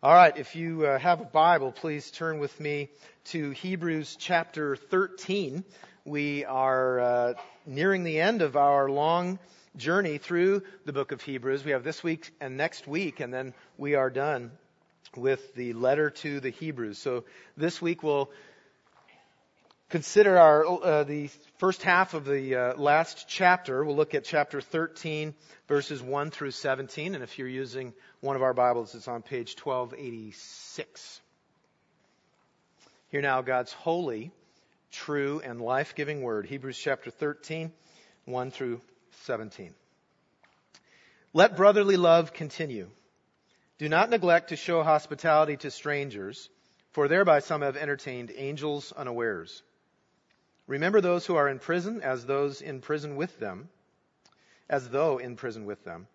All right, if you uh, have a Bible, please turn with me to Hebrews chapter 13. We are uh, nearing the end of our long journey through the book of Hebrews. We have this week and next week, and then we are done with the letter to the Hebrews. So this week we'll consider our uh, the first half of the uh, last chapter. We'll look at chapter 13, verses 1 through 17, and if you're using one of our Bibles, it's on page 1286. Hear now God's holy, true, and life-giving word. Hebrews chapter 13, 1 through 17. Let brotherly love continue. Do not neglect to show hospitality to strangers, for thereby some have entertained angels unawares. Remember those who are in prison as those in prison with them, as though in prison with them,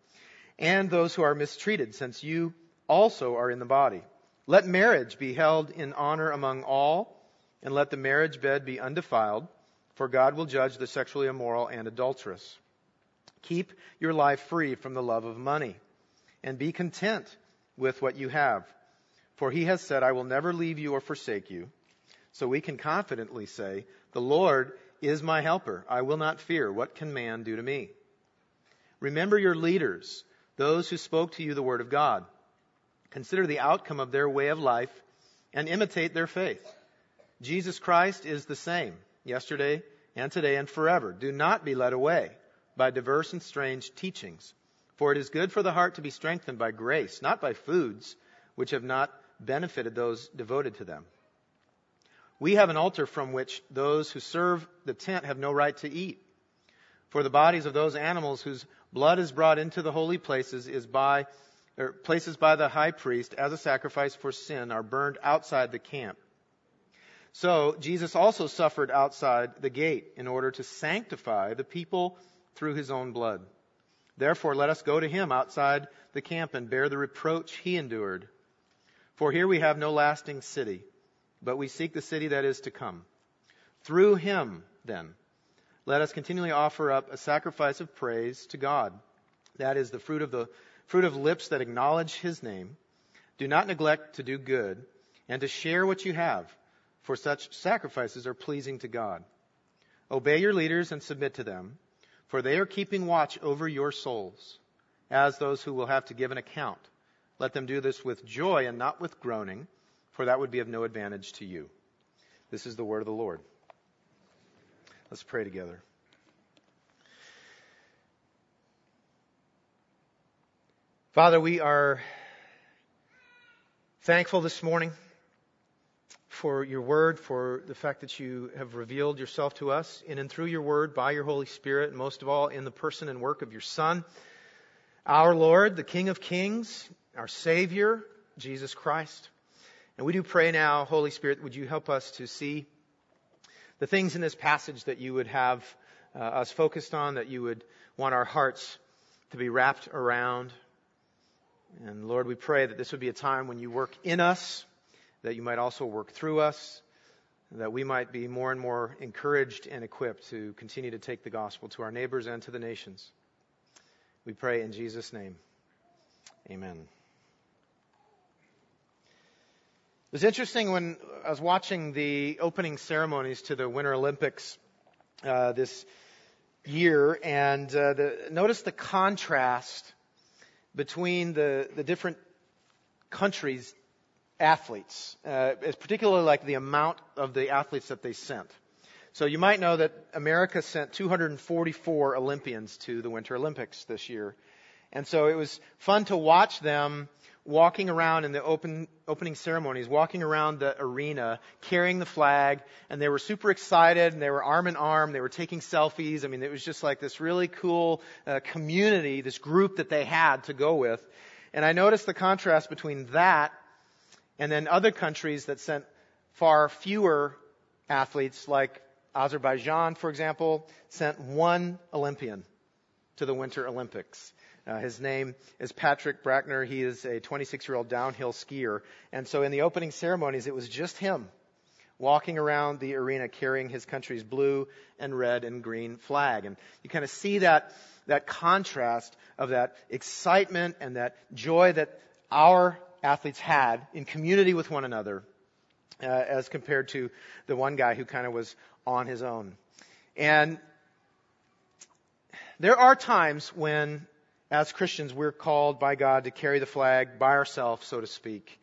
and those who are mistreated, since you also are in the body. Let marriage be held in honor among all, and let the marriage bed be undefiled, for God will judge the sexually immoral and adulterous. Keep your life free from the love of money, and be content with what you have. For he has said, I will never leave you or forsake you. So we can confidently say, The Lord is my helper. I will not fear. What can man do to me? Remember your leaders, those who spoke to you the word of God. Consider the outcome of their way of life and imitate their faith. Jesus Christ is the same yesterday and today and forever. Do not be led away by diverse and strange teachings. For it is good for the heart to be strengthened by grace, not by foods which have not benefited those devoted to them. We have an altar from which those who serve the tent have no right to eat. For the bodies of those animals whose blood is brought into the holy places is by or places by the high priest as a sacrifice for sin are burned outside the camp. So Jesus also suffered outside the gate in order to sanctify the people through his own blood. Therefore let us go to him outside the camp and bear the reproach he endured. For here we have no lasting city but we seek the city that is to come. Through him, then, let us continually offer up a sacrifice of praise to God. That is the fruit of the fruit of lips that acknowledge his name. Do not neglect to do good and to share what you have, for such sacrifices are pleasing to God. Obey your leaders and submit to them, for they are keeping watch over your souls, as those who will have to give an account. Let them do this with joy and not with groaning for that would be of no advantage to you. This is the word of the Lord. Let's pray together. Father, we are thankful this morning for your word, for the fact that you have revealed yourself to us in and through your word by your Holy Spirit, and most of all in the person and work of your Son, our Lord, the King of Kings, our Savior, Jesus Christ. And we do pray now, Holy Spirit, would you help us to see the things in this passage that you would have uh, us focused on, that you would want our hearts to be wrapped around. And Lord, we pray that this would be a time when you work in us, that you might also work through us, that we might be more and more encouraged and equipped to continue to take the gospel to our neighbors and to the nations. We pray in Jesus' name. Amen. It was interesting when I was watching the opening ceremonies to the Winter Olympics uh, this year, and uh, the, notice the contrast between the, the different countries' athletes, uh, particularly like the amount of the athletes that they sent. So you might know that America sent 244 Olympians to the Winter Olympics this year. And so it was fun to watch them walking around in the open, opening ceremonies, walking around the arena, carrying the flag, and they were super excited, and they were arm in arm, they were taking selfies. I mean, it was just like this really cool uh, community, this group that they had to go with. And I noticed the contrast between that and then other countries that sent far fewer athletes, like Azerbaijan, for example, sent one Olympian to the Winter Olympics. Uh, his name is Patrick Brachner. He is a 26 year old downhill skier. And so in the opening ceremonies, it was just him walking around the arena carrying his country's blue and red and green flag. And you kind of see that, that contrast of that excitement and that joy that our athletes had in community with one another uh, as compared to the one guy who kind of was on his own. And there are times when, as Christians, we're called by God to carry the flag by ourselves, so to speak.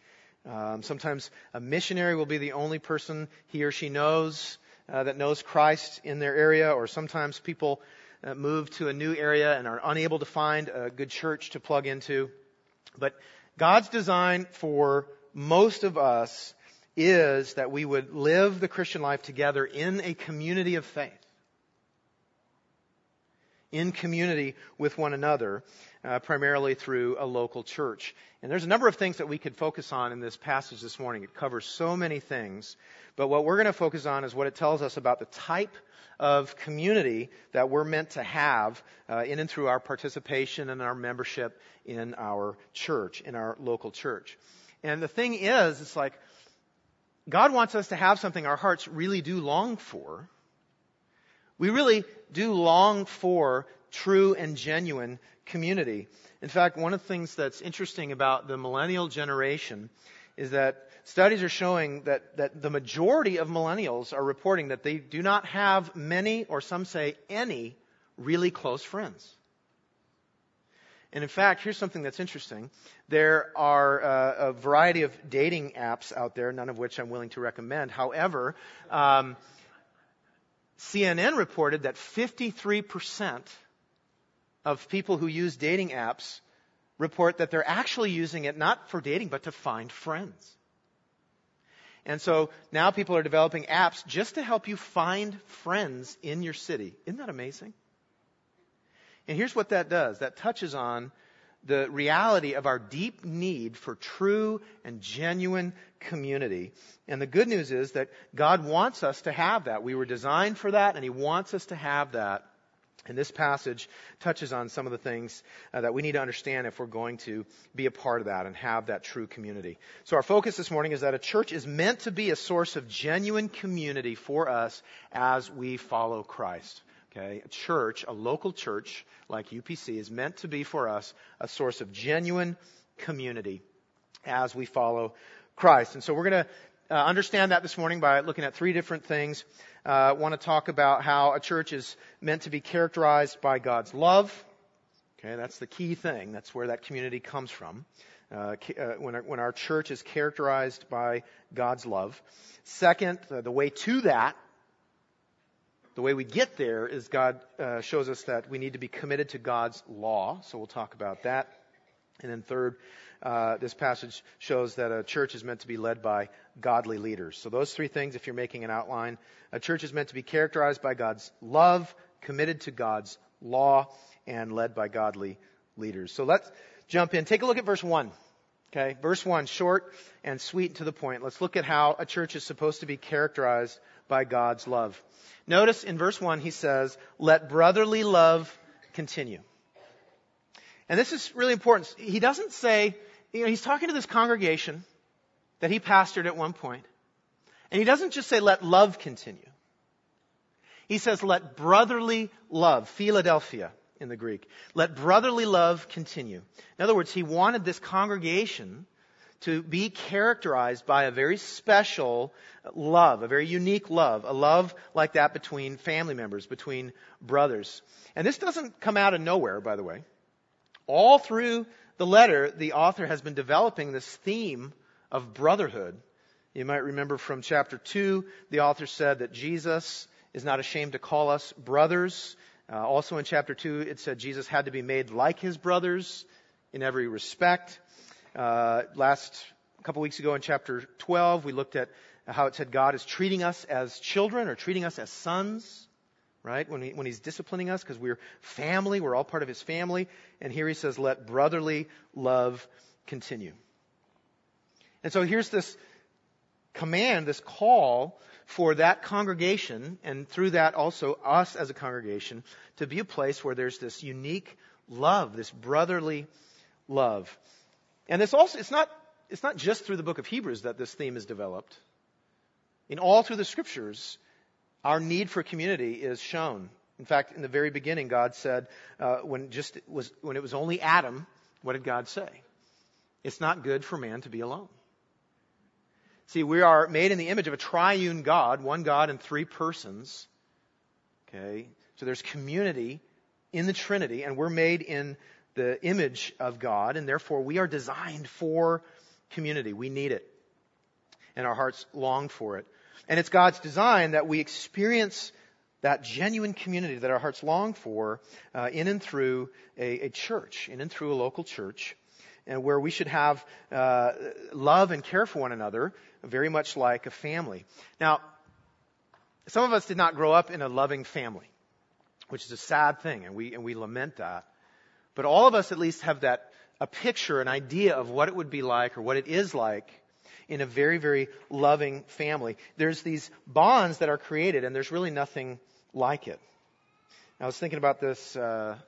Um, sometimes a missionary will be the only person he or she knows uh, that knows Christ in their area, or sometimes people uh, move to a new area and are unable to find a good church to plug into. But God's design for most of us is that we would live the Christian life together in a community of faith. In community with one another, uh, primarily through a local church. And there's a number of things that we could focus on in this passage this morning. It covers so many things. But what we're going to focus on is what it tells us about the type of community that we're meant to have uh, in and through our participation and our membership in our church, in our local church. And the thing is, it's like God wants us to have something our hearts really do long for. We really do long for true and genuine community. In fact, one of the things that's interesting about the millennial generation is that studies are showing that, that the majority of millennials are reporting that they do not have many, or some say any, really close friends. And in fact, here's something that's interesting. There are uh, a variety of dating apps out there, none of which I'm willing to recommend. However, um, CNN reported that 53% of people who use dating apps report that they're actually using it not for dating, but to find friends. And so now people are developing apps just to help you find friends in your city. Isn't that amazing? And here's what that does that touches on the reality of our deep need for true and genuine community. And the good news is that God wants us to have that. We were designed for that, and He wants us to have that. And this passage touches on some of the things uh, that we need to understand if we're going to be a part of that and have that true community. So our focus this morning is that a church is meant to be a source of genuine community for us as we follow Christ. Okay, a church, a local church like UPC is meant to be for us a source of genuine community as we follow Christ. And so we're going to uh, understand that this morning by looking at three different things. I uh, want to talk about how a church is meant to be characterized by God's love. Okay, that's the key thing. That's where that community comes from. Uh, uh when, our, when our church is characterized by God's love. Second, the way to that the way we get there is God uh, shows us that we need to be committed to God's law. So we'll talk about that. And then third, uh, this passage shows that a church is meant to be led by godly leaders. So those three things, if you're making an outline, a church is meant to be characterized by God's love, committed to God's law, and led by godly leaders. So let's jump in. Take a look at verse 1. Okay, verse 1, short and sweet and to the point. Let's look at how a church is supposed to be characterized by God's love. Notice in verse 1 he says, let brotherly love continue. And this is really important. He doesn't say, you know, he's talking to this congregation that he pastored at one. And he doesn't just say, let love continue. He says, let brotherly love, Philadelphia in the Greek, let brotherly love continue. In other words, he wanted this congregation to be characterized by a very special love, a very unique love, a love like that between family members, between brothers. And this doesn't come out of nowhere, by the way. All through the letter, the author has been developing this theme of brotherhood. You might remember from chapter 2, the author said that Jesus is not ashamed to call us brothers. Uh, also in chapter 2, it said Jesus had to be made like his brothers in every respect. Uh, last couple weeks ago in chapter 12, we looked at how it said God is treating us as children or treating us as sons, right? When, he, when He's disciplining us because we're family, we're all part of His family. And here He says, let brotherly love continue. And so here's this command, this call for that congregation, and through that also us as a congregation, to be a place where there's this unique love, this brotherly love. And it's also, it's not, it's not just through the book of Hebrews that this theme is developed. In all through the scriptures, our need for community is shown. In fact, in the very beginning, God said, uh, when just was, when it was only Adam, what did God say? It's not good for man to be alone. See, we are made in the image of a triune God, one God in three persons. Okay? So there's community in the Trinity, and we're made in the image of God, and therefore we are designed for community. We need it. And our hearts long for it. And it's God's design that we experience that genuine community that our hearts long for uh, in and through a, a, church, in and through a local church, and where we should have uh, love and care for one another, very much like a family. Now, some of us did not grow up in a loving family, which is a sad thing, and we and we lament that. But all of us at least have that a picture, an idea of what it would be like or what it is like in a very, very loving family. There's these bonds that are created, and there's really nothing like it. I was thinking about this uh,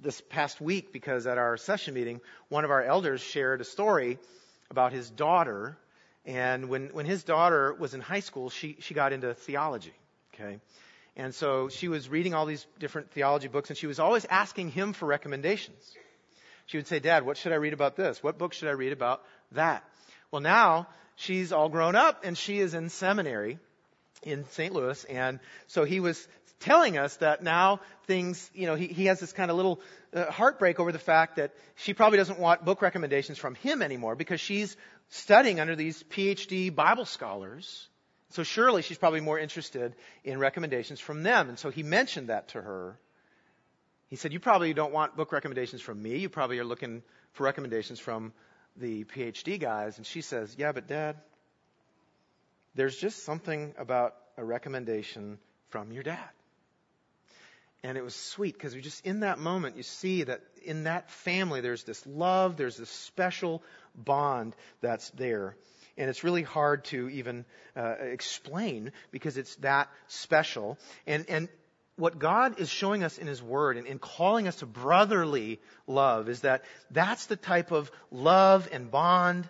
this past week because at our session meeting, one of our elders shared a story about his daughter, and when when his daughter was in high school, she she got into theology. Okay. And so she was reading all these different theology books, and she was always asking him for recommendations. She would say, Dad, what should I read about this? What book should I read about that? Well, now she's all grown up, and she is in seminary in St. Louis. And so he was telling us that now things, you know, he, he has this kind of little uh, heartbreak over the fact that she probably doesn't want book recommendations from him anymore because she's studying under these PhD Bible scholars. So surely she's probably more interested in recommendations from them. And so he mentioned that to her. He said, You probably don't want book recommendations from me. You probably are looking for recommendations from the PhD guys. And she says, Yeah, but dad, there's just something about a recommendation from your dad. And it was sweet because you just in that moment you see that in that family there's this love, there's this special bond that's there. And it's really hard to even uh, explain because it's that special. And, and what God is showing us in His Word and in calling us to brotherly love is that that's the type of love and bond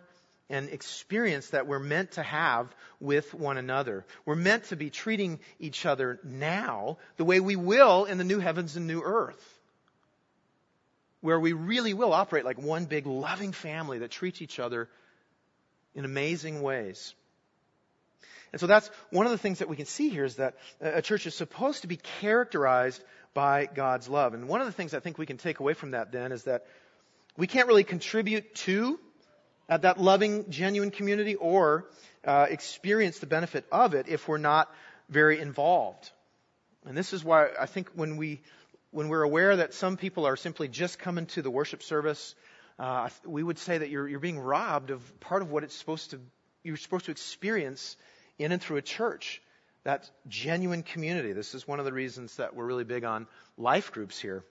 and experience that we're meant to have with one another. We're meant to be treating each other now the way we will in the new heavens and new earth. Where we really will operate like one big loving family that treats each other in amazing ways. And so that's one of the things that we can see here is that a church is supposed to be characterized by God's love. And one of the things I think we can take away from that then is that we can't really contribute to at that loving, genuine community or uh, experience the benefit of it if we're not very involved. And this is why I think when we when we're aware that some people are simply just coming to the worship service, uh, we would say that you're you're being robbed of part of what it's supposed to you're supposed to experience in and through a church. That genuine community. This is one of the reasons that we're really big on life groups here.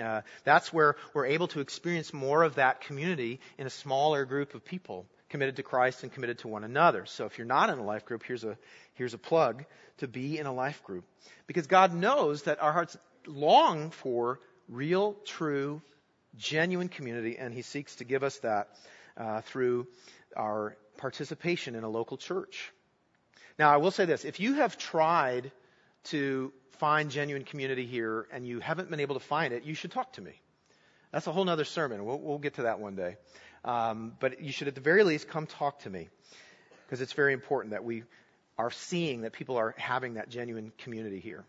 Uh, that's where we're able to experience more of that community in a smaller group of people committed to Christ and committed to one another. So if you're not in a life group, here's a, here's a plug to be in a life group. Because God knows that our hearts long for real, true, genuine community, and He seeks to give us that uh, through our participation in a local church. Now, I will say this. If you have tried to find genuine community here and you haven't been able to find it, you should talk to me. That's a whole other sermon. We'll, we'll get to that one day. Um, but you should at the very least come talk to me because it's very important that we are seeing that people are having that genuine community here.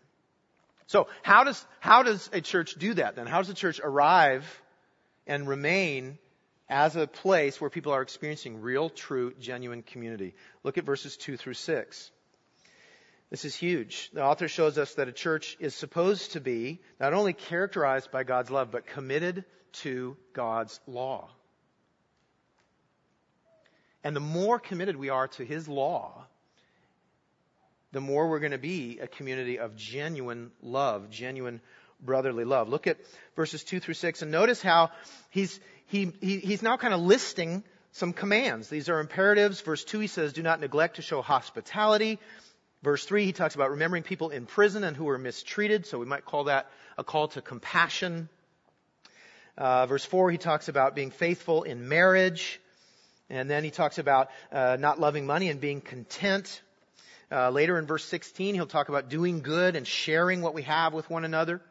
So how does, how does a church do that then? How does a church arrive and remain as a place where people are experiencing real, true, genuine community? Look at verses 2 through 6. This is huge. The author shows us that a church is supposed to be not only characterized by God's love, but committed to God's law. And the more committed we are to His law, the more we're going to be a community of genuine love, genuine brotherly love. Look at verses 2 through 6 and notice how he's, he, he, he's now kind of listing some commands. These are imperatives. Verse 2 he says, do not neglect to show hospitality. Verse 3, he talks about remembering people in prison and who are mistreated, so we might call that a call to compassion. Uh, verse 4, he talks about being faithful in marriage. And then he talks about uh, not loving money and being content. Uh, later in verse 16, he'll talk about doing good and sharing what we have with one another.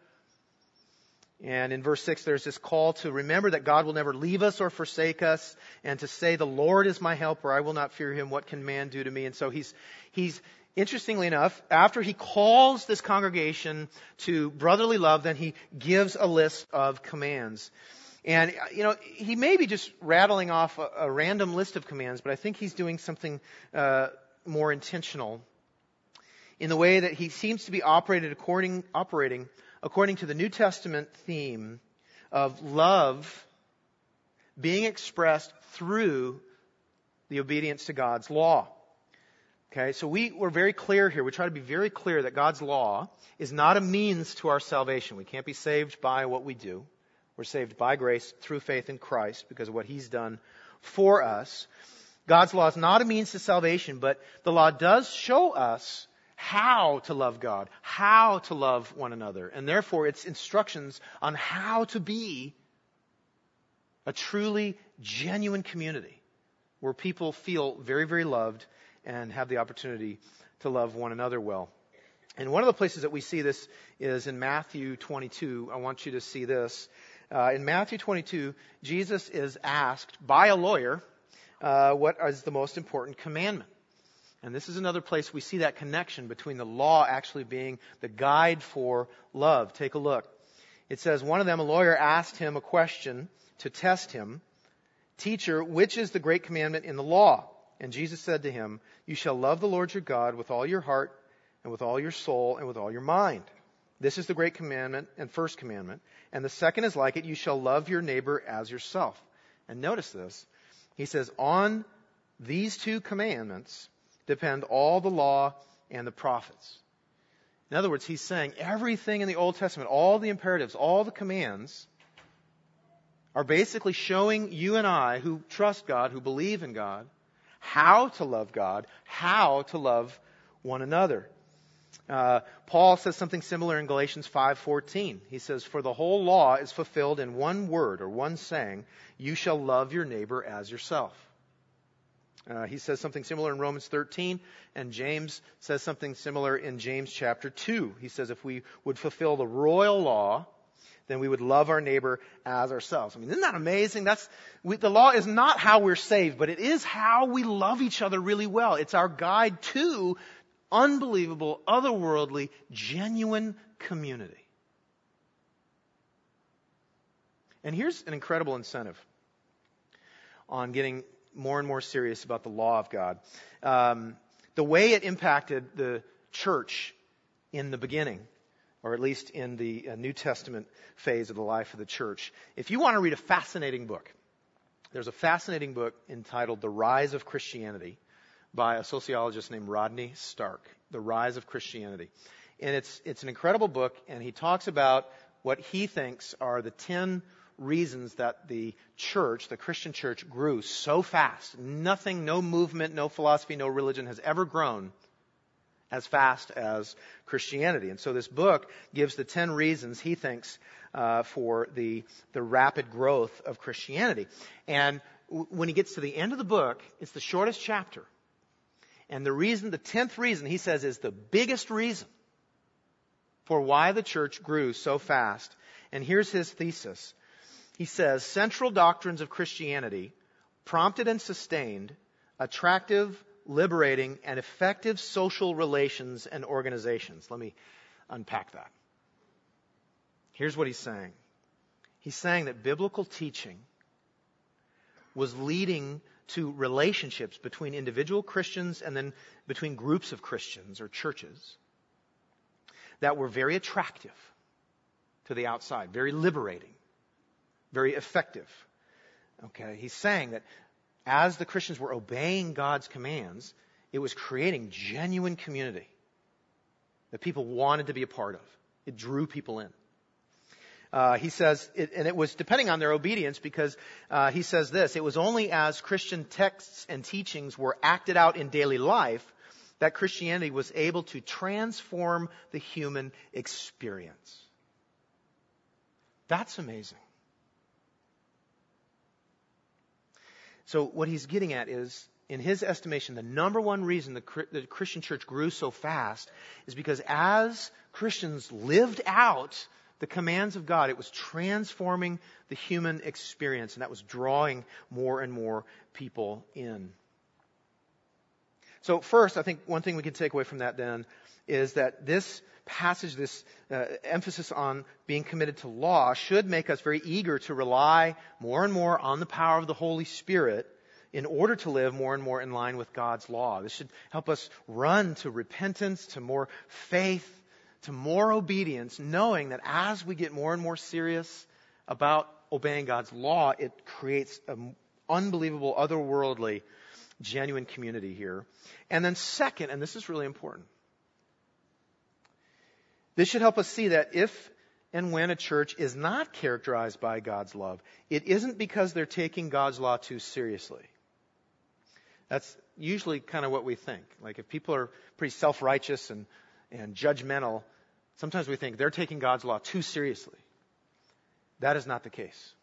And in verse 6, there's this call to remember that God will never leave us or forsake us, and to say, The Lord is my helper, I will not fear him, what can man do to me? And so he's, he's, interestingly enough, after he calls this congregation to brotherly love, then he gives a list of commands. And, you know, he may be just rattling off a, a random list of commands, but I think he's doing something uh, more intentional in the way that he seems to be operated according, operating according to the New Testament theme of love being expressed through the obedience to God's law. Okay, so we, we're very clear here. We try to be very clear that God's law is not a means to our salvation. We can't be saved by what we do. We're saved by grace through faith in Christ because of what He's done for us. God's law is not a means to salvation, but the law does show us how to love God, how to love one another, and therefore it's instructions on how to be a truly genuine community where people feel very, very loved and have the opportunity to love one another well. And one of the places that we see this is in Matthew 22. I want you to see this. Uh, in Matthew 22, Jesus is asked by a lawyer uh, what is the most important commandment. And this is another place we see that connection between the law actually being the guide for love. Take a look. It says, one of them, a lawyer, asked him a question to test him. Teacher, which is the great commandment in the law? And Jesus said to him, You shall love the Lord your God with all your heart, and with all your soul, and with all your mind. This is the great commandment and first commandment. And the second is like it, you shall love your neighbor as yourself. And notice this. He says, On these two commandments depend all the law and the prophets. In other words, he's saying everything in the Old Testament, all the imperatives, all the commands, are basically showing you and I who trust God, who believe in God, how to love God, how to love one another. Uh, Paul says something similar in Galatians 5:14. He says, "For the whole law is fulfilled in one word or one saying: You shall love your neighbor as yourself." Uh, he says something similar in Romans 13, and James says something similar in James chapter 2. He says, if we would fulfill the royal law, then we would love our neighbor as ourselves. I mean, isn't that amazing? That's, we, the law is not how we're saved, but it is how we love each other really well. It's our guide to unbelievable, otherworldly, genuine community. And here's an incredible incentive on getting more and more serious about the law of God. Um, the way it impacted the church in the beginning, or at least in the uh, New Testament phase of the life of the church. If you want to read a fascinating book, there's a fascinating book entitled The Rise of Christianity by a sociologist named Rodney Stark. The Rise of Christianity. And it's, it's an incredible book, and he talks about what he thinks are the 10 reasons that the church, the Christian church, grew so fast. Nothing, no movement, no philosophy, no religion has ever grown as fast as Christianity. And so this book gives the 10 reasons he thinks uh, for the, the rapid growth of Christianity. And w- when he gets to the end of the book, it's the shortest chapter. And the reason, the 10th reason, he says, is the biggest reason for why the church grew so fast. And here's his thesis he says central doctrines of Christianity prompted and sustained attractive, liberating, and effective social relations and organizations. Let me unpack that. Here's what he's saying. He's saying that biblical teaching was leading to relationships between individual Christians and then between groups of Christians or churches that were very attractive to the outside, very liberating very effective. Okay, he's saying that as the Christians were obeying God's commands, it was creating genuine community that people wanted to be a part of. It drew people in. Uh, he says, it, and it was depending on their obedience because uh, he says this it was only as Christian texts and teachings were acted out in daily life that Christianity was able to transform the human experience. That's amazing. So what he's getting at is, in his estimation, the number one reason the, the Christian church grew so fast is because as Christians lived out the commands of God. It was transforming the human experience, and that was drawing more and more people in. So, first, I think one thing we can take away from that then is that this passage, this uh, emphasis on being committed to law, should make us very eager to rely more and more on the power of the Holy Spirit in order to live more and more in line with God's law. This should help us run to repentance, to more faith, to more obedience, knowing that as we get more and more serious about obeying God's law, it creates an unbelievable, otherworldly genuine community here. And then second, and this is really important, this should help us see that if and when a church is not characterized by God's love, it isn't because they're taking God's law too seriously. That's usually kind of what we think. Like if people are pretty self-righteous and, and judgmental, sometimes we think they're taking God's law too seriously. That is not the case.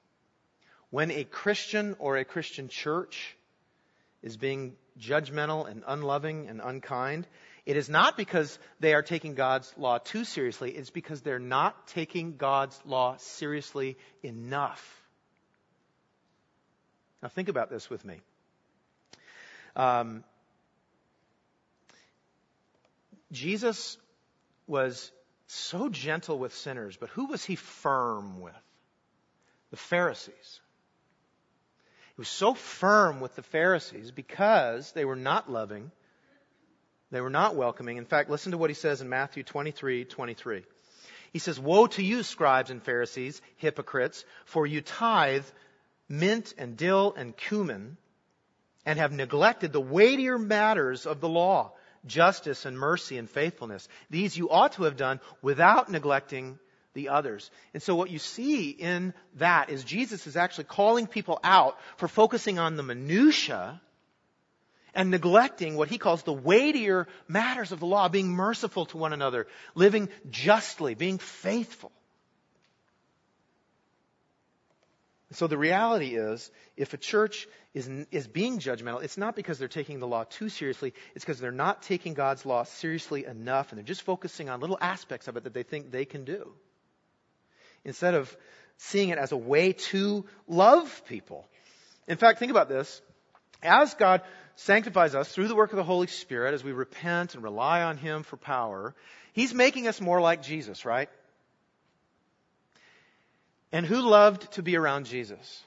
When a Christian or a Christian church is being judgmental and unloving and unkind, it is not because they are taking God's law too seriously, it's because they're not taking God's law seriously enough. Now, think about this with me. Um, Jesus was so gentle with sinners, but who was he firm with? The Pharisees was so firm with the Pharisees because they were not loving, they were not welcoming. In fact, listen to what he says in Matthew 23 23. He says, Woe to you, scribes and Pharisees, hypocrites, for you tithe mint and dill and cumin, and have neglected the weightier matters of the law, justice and mercy and faithfulness. These you ought to have done without neglecting the others. And so what you see in that is Jesus is actually calling people out for focusing on the minutia and neglecting what he calls the weightier matters of the law, being merciful to one another, living justly, being faithful. So the reality is, if a church is, is being judgmental, it's not because they're taking the law too seriously, it's because they're not taking God's law seriously enough and they're just focusing on little aspects of it that they think they can do instead of seeing it as a way to love people. In fact, think about this. As God sanctifies us through the work of the Holy Spirit, as we repent and rely on Him for power, He's making us more like Jesus, right? And who loved to be around Jesus?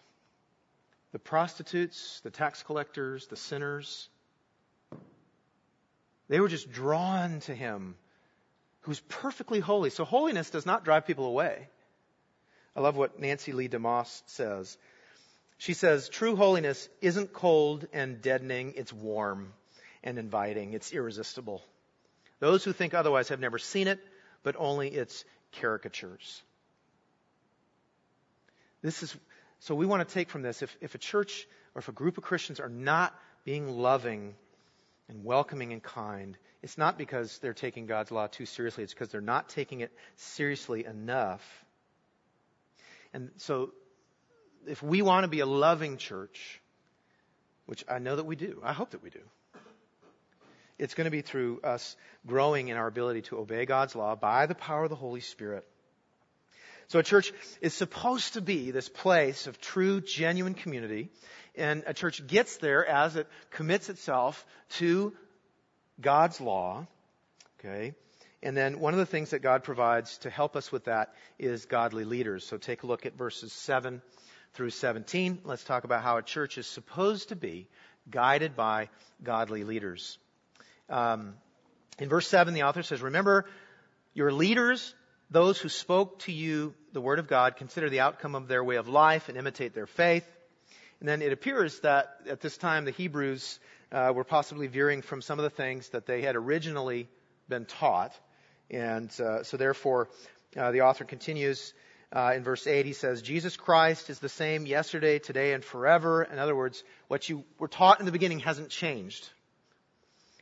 The prostitutes, the tax collectors, the sinners. They were just drawn to Him, who's perfectly holy. So holiness does not drive people away. I love what Nancy Leigh DeMoss says. She says, True holiness isn't cold and deadening, it's warm and inviting, it's irresistible. Those who think otherwise have never seen it, but only its caricatures. This is, so we want to take from this if, if a church or if a group of Christians are not being loving and welcoming and kind, it's not because they're taking God's law too seriously, it's because they're not taking it seriously enough and so, if we want to be a loving church, which I know that we do, I hope that we do, it's going to be through us growing in our ability to obey God's law by the power of the Holy Spirit. So a church is supposed to be this place of true, genuine community. And a church gets there as it commits itself to God's law. Okay. And then one of the things that God provides to help us with that is godly leaders. So take a look at verses 7 through 17. Let's talk about how a church is supposed to be guided by godly leaders. Um, in verse 7, the author says, Remember your leaders, those who spoke to you the word of God, consider the outcome of their way of life and imitate their faith. And then it appears that at this time the Hebrews uh, were possibly veering from some of the things that they had originally been taught. And uh, so, therefore, uh, the author continues uh, in verse 8. He says, Jesus Christ is the same yesterday, today, and forever. In other words, what you were taught in the beginning hasn't changed.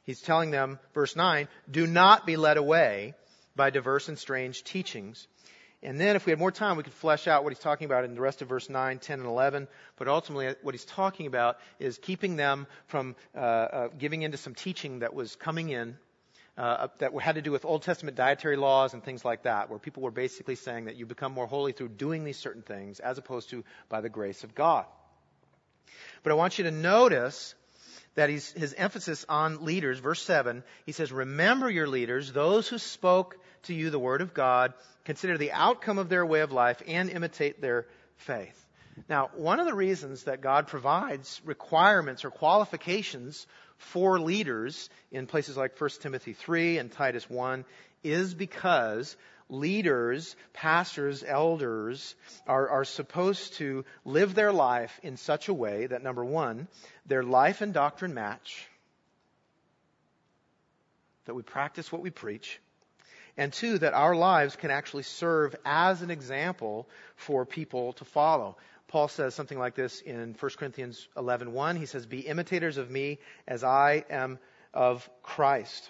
He's telling them, verse 9, do not be led away by diverse and strange teachings. And then, if we had more time, we could flesh out what he's talking about in the rest of verse 9, 10, and 11. But ultimately, what he's talking about is keeping them from uh, uh, giving into some teaching that was coming in uh, that had to do with Old Testament dietary laws and things like that, where people were basically saying that you become more holy through doing these certain things as opposed to by the grace of God. But I want you to notice that his emphasis on leaders, verse 7, he says, Remember your leaders, those who spoke to you the word of God, consider the outcome of their way of life, and imitate their faith. Now, one of the reasons that God provides requirements or qualifications for leaders in places like 1 Timothy 3 and Titus 1 is because leaders, pastors, elders are, are supposed to live their life in such a way that number one, their life and doctrine match, that we practice what we preach, and two, that our lives can actually serve as an example for people to follow. Paul says something like this in 1 Corinthians 11:1. He says, "Be imitators of me as I am of Christ."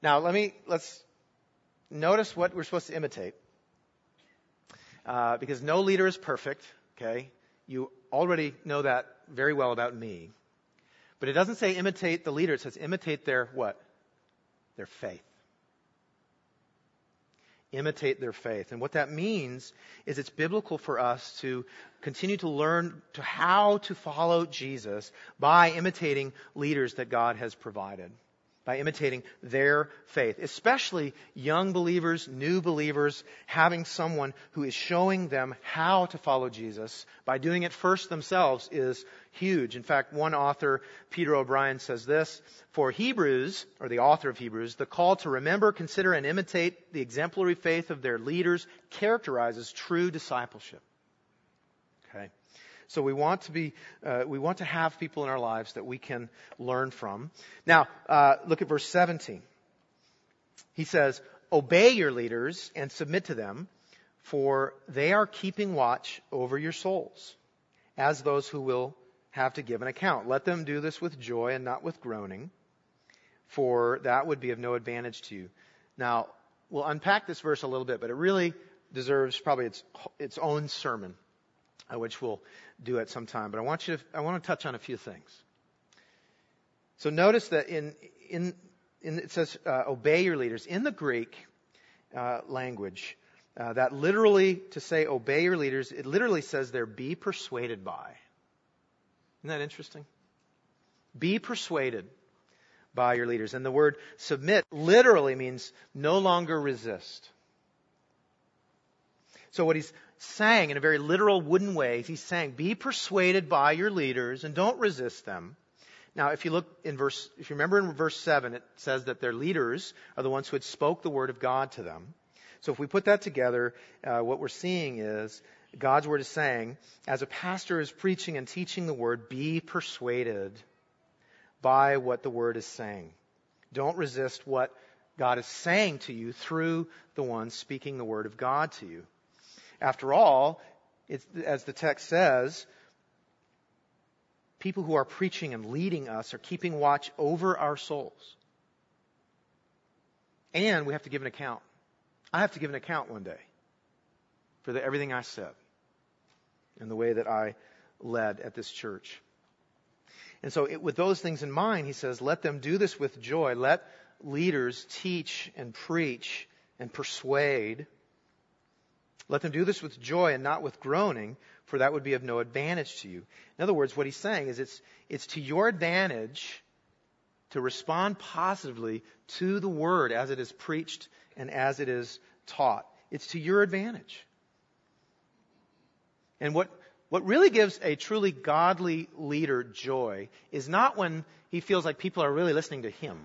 Now, let me let's notice what we're supposed to imitate, uh, because no leader is perfect. Okay, you already know that very well about me. But it doesn't say imitate the leader. It says imitate their what? Their faith imitate their faith. And what that means is it's biblical for us to continue to learn to how to follow Jesus by imitating leaders that God has provided by imitating their faith, especially young believers, new believers, having someone who is showing them how to follow Jesus by doing it first themselves is huge. In fact, one author, Peter O'Brien, says this, for Hebrews, or the author of Hebrews, the call to remember, consider, and imitate the exemplary faith of their leaders characterizes true discipleship. So we want to be, uh, we want to have people in our lives that we can learn from. Now, uh, look at verse 17. He says, obey your leaders and submit to them, for they are keeping watch over your souls, as those who will have to give an account. Let them do this with joy and not with groaning, for that would be of no advantage to you. Now, we'll unpack this verse a little bit, but it really deserves probably its, its own sermon, which we'll do at some time, but I want you to, I want to touch on a few things. So notice that in, in, in it says, uh, obey your leaders. In the Greek uh, language, uh, that literally, to say obey your leaders, it literally says there, be persuaded by. Isn't that interesting? Be persuaded by your leaders. And the word submit literally means no longer resist. So what he's saying in a very literal wooden way, He sang, be persuaded by your leaders and don't resist them. Now, if you look in verse, if you remember in verse 7, it says that their leaders are the ones who had spoke the word of God to them. So if we put that together, uh, what we're seeing is God's word is saying, as a pastor is preaching and teaching the word, be persuaded by what the word is saying. Don't resist what God is saying to you through the one speaking the word of God to you. After all, as the text says, people who are preaching and leading us are keeping watch over our souls. And we have to give an account. I have to give an account one day for the, everything I said and the way that I led at this church. And so, it, with those things in mind, he says, let them do this with joy. Let leaders teach and preach and persuade let them do this with joy and not with groaning, for that would be of no advantage to you. In other words, what he's saying is it's, it's to your advantage to respond positively to the word as it is preached and as it is taught. It's to your advantage. And what, what really gives a truly godly leader joy is not when he feels like people are really listening to him.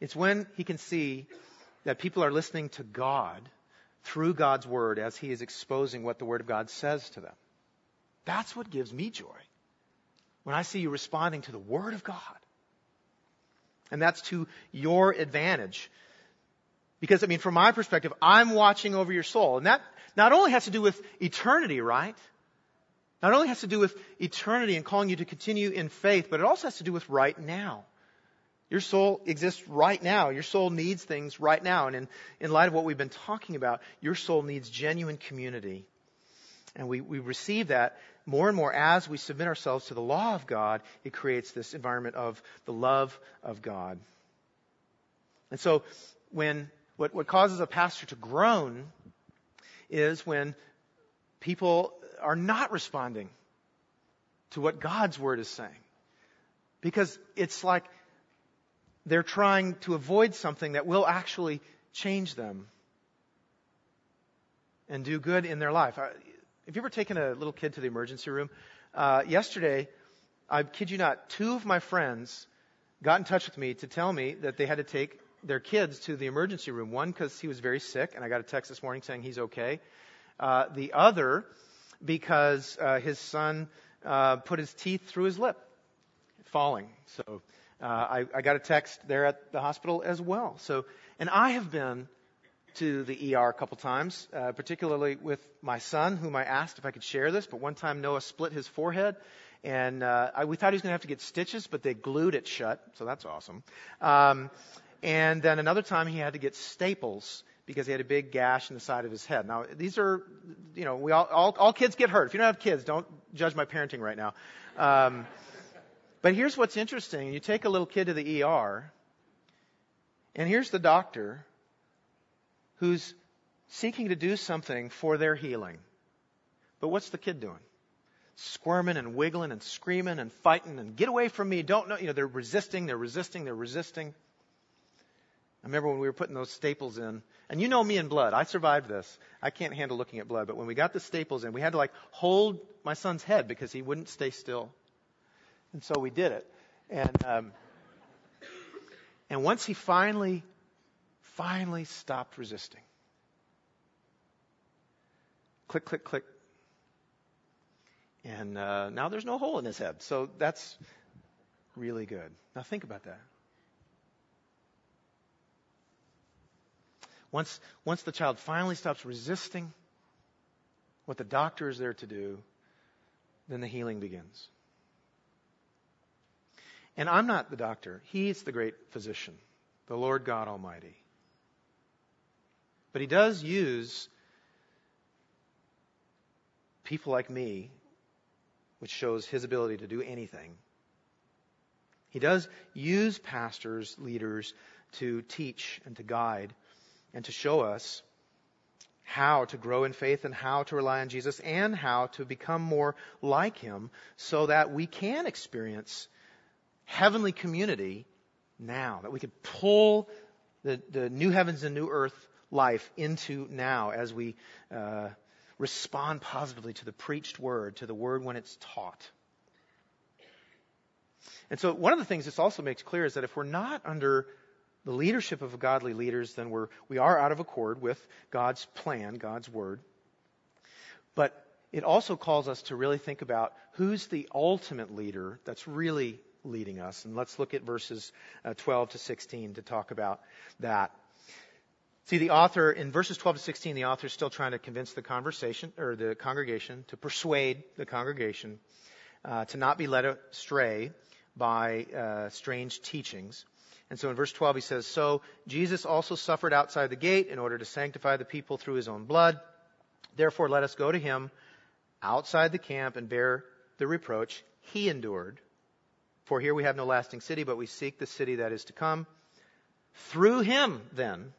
It's when he can see that people are listening to God through God's Word as He is exposing what the Word of God says to them. That's what gives me joy. When I see you responding to the Word of God. And that's to your advantage. Because, I mean, from my perspective, I'm watching over your soul. And that not only has to do with eternity, right? Not only has to do with eternity and calling you to continue in faith, but it also has to do with right now. Your soul exists right now. Your soul needs things right now. And in, in light of what we've been talking about, your soul needs genuine community And we, we receive that more and more as we submit ourselves to the law of God. It creates this environment of the love of God. And so when what, what causes a pastor to groan is when people are not responding to what God's word is saying. Because it's like they're trying to avoid something that will actually change them and do good in their life. Have you ever taken a little kid to the emergency room? Uh, yesterday, I kid you not, two of my friends got in touch with me to tell me that they had to take their kids to the emergency room. One because he was very sick, and I got a text this morning saying he's okay. Uh, the other because uh, his son uh, put his teeth through his lip, falling. So uh, I, I got a text there at the hospital as well. So, and I have been to the ER a couple times, uh, particularly with my son, whom I asked if I could share this. But one time Noah split his forehead, and uh, I, we thought he was going to have to get stitches, but they glued it shut, so that's awesome. Um, and then another time he had to get staples because he had a big gash in the side of his head. Now, these are, you know, we all, all, all kids get hurt. If you don't have kids, don't judge my parenting right now. Um, but here's what's interesting. You take a little kid to the ER, and here's the doctor who's seeking to do something for their healing. But what's the kid doing? Squirming and wiggling and screaming and fighting and get away from me. Don't know. You know, they're resisting, they're resisting, they're resisting. I remember when we were putting those staples in, and you know me and blood. I survived this. I can't handle looking at blood, but when we got the staples in, we had to like hold my son's head because he wouldn't stay still. And so we did it. And, um, and once he finally, finally stopped resisting, click, click, click. And uh, now there's no hole in his head. So that's really good. Now think about that. Once, once the child finally stops resisting what the doctor is there to do, then the healing begins. And I'm not the doctor. He's the great physician, the Lord God Almighty. But he does use people like me, which shows his ability to do anything. He does use pastors, leaders, to teach and to guide and to show us how to grow in faith and how to rely on Jesus and how to become more like Him so that we can experience heavenly community now, that we could pull the, the new heavens and new earth life into now as we uh, respond positively to the preached word, to the word when it's taught. And so one of the things this also makes clear is that if we're not under the leadership of godly leaders, then we're, we are out of accord with God's plan, God's word. But it also calls us to really think about who's the ultimate leader that's really leading us. And let's look at verses uh, 12 to 16 to talk about that. See, the author, in verses 12 to 16, the author is still trying to convince the conversation, or the congregation, to persuade the congregation uh, to not be led astray by uh, strange teachings. And so in verse 12 he says, So Jesus also suffered outside the gate in order to sanctify the people through his own blood. Therefore let us go to him outside the camp and bear the reproach he endured. For here we have no lasting city, but we seek the city that is to come. Through him, then,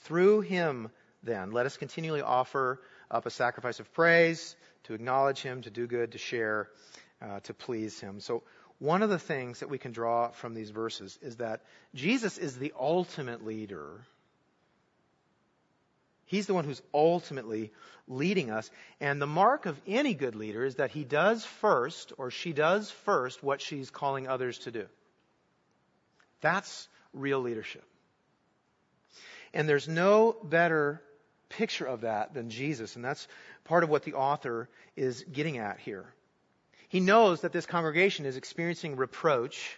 through him, then, let us continually offer up a sacrifice of praise, to acknowledge him, to do good, to share, uh, to please him. So one of the things that we can draw from these verses is that Jesus is the ultimate leader. He's the one who's ultimately leading us. And the mark of any good leader is that he does first, or she does first, what she's calling others to do. That's real leadership. And there's no better picture of that than Jesus. And that's part of what the author is getting at here. He knows that this congregation is experiencing reproach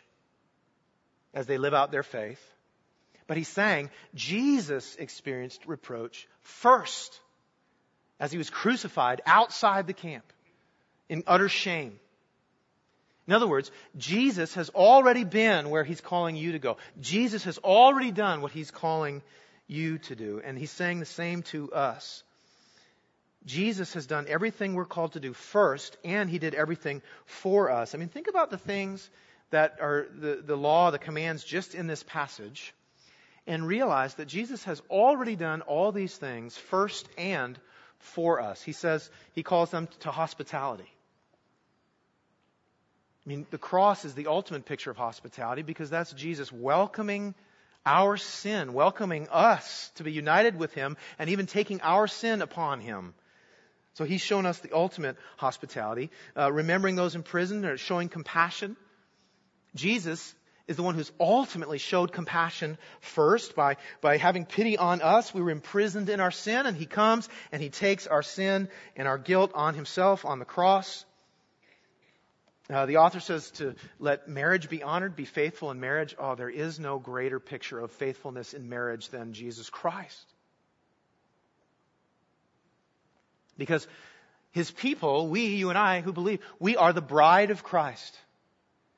as they live out their faith. But he's saying Jesus experienced reproach first as he was crucified outside the camp in utter shame. In other words, Jesus has already been where he's calling you to go. Jesus has already done what he's calling you to do. And he's saying the same to us. Jesus has done everything we're called to do first, and he did everything for us. I mean, think about the things that are the, the law, the commands just in this passage, and realize that Jesus has already done all these things first and for us. He says, he calls them to hospitality. I mean, the cross is the ultimate picture of hospitality because that's Jesus welcoming our sin, welcoming us to be united with Him, and even taking our sin upon Him. So He's shown us the ultimate hospitality. Uh, remembering those in prison or showing compassion. Jesus is the one who's ultimately showed compassion first by, by having pity on us. We were imprisoned in our sin, and He comes and He takes our sin and our guilt on Himself on the cross. Uh, the author says to let marriage be honored, be faithful in marriage. Oh, there is no greater picture of faithfulness in marriage than Jesus Christ. Because his people, we, you and I who believe, we are the bride of Christ.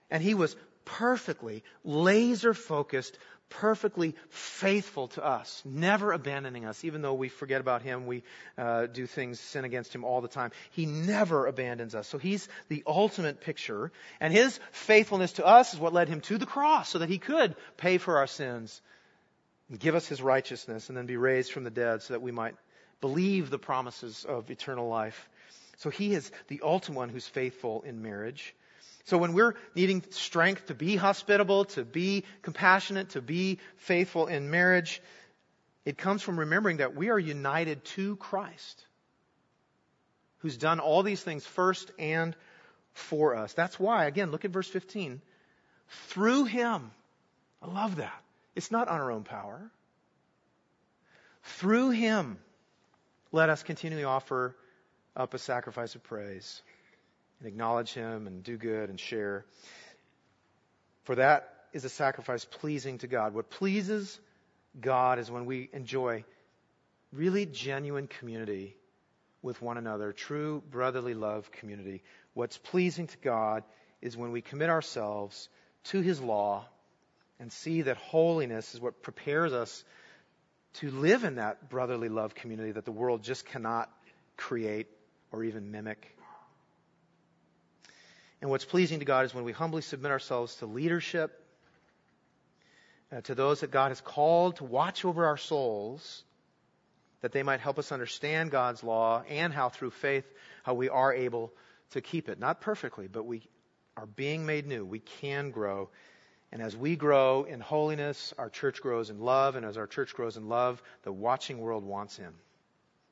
And he was perfectly laser focused perfectly faithful to us, never abandoning us, even though we forget about Him, we uh, do things, sin against Him all the time. He never abandons us. So He's the ultimate picture. And His faithfulness to us is what led Him to the cross, so that He could pay for our sins and give us His righteousness and then be raised from the dead so that we might believe the promises of eternal life. So He is the ultimate one who's faithful in marriage. So when we're needing strength to be hospitable, to be compassionate, to be faithful in marriage, it comes from remembering that we are united to Christ, who's done all these things first and for us. That's why, again, look at verse 15. Through him, I love that. It's not on our own power. Through him, let us continually offer up a sacrifice of praise and acknowledge Him and do good and share. For that is a sacrifice pleasing to God. What pleases God is when we enjoy really genuine community with one another, true brotherly love community. What's pleasing to God is when we commit ourselves to His law and see that holiness is what prepares us to live in that brotherly love community that the world just cannot create or even mimic. And what's pleasing to God is when we humbly submit ourselves to leadership, uh, to those that God has called to watch over our souls, that they might help us understand God's law and how through faith, how we are able to keep it. Not perfectly, but we are being made new. We can grow. And as we grow in holiness, our church grows in love. And as our church grows in love, the watching world wants Him.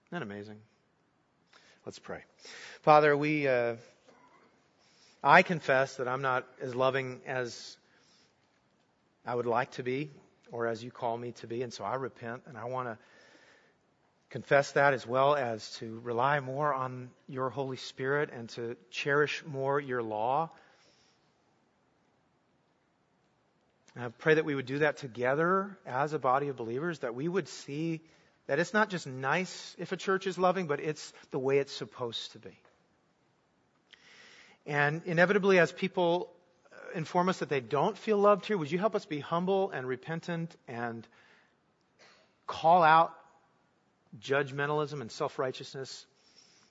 Isn't that amazing? Let's pray. Father, we. Uh, I confess that I'm not as loving as I would like to be, or as you call me to be, and so I repent, and I want to confess that as well as to rely more on your Holy Spirit and to cherish more your law. And I pray that we would do that together as a body of believers, that we would see that it's not just nice if a church is loving, but it's the way it's supposed to be. And inevitably, as people uh, inform us that they don't feel loved here, would you help us be humble and repentant and call out judgmentalism and self righteousness?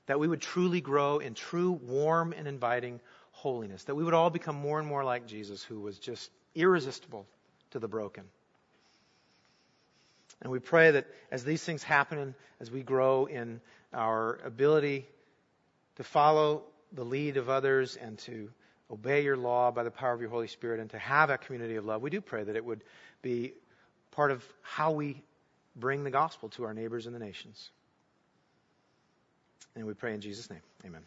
That we would truly grow in true, warm, and inviting holiness. That we would all become more and more like Jesus, who was just irresistible to the broken. And we pray that as these things happen, as we grow in our ability to follow the lead of others and to obey your law by the power of your Holy Spirit and to have a community of love, we do pray that it would be part of how we bring the gospel to our neighbors in the nations. And we pray in Jesus' name. Amen.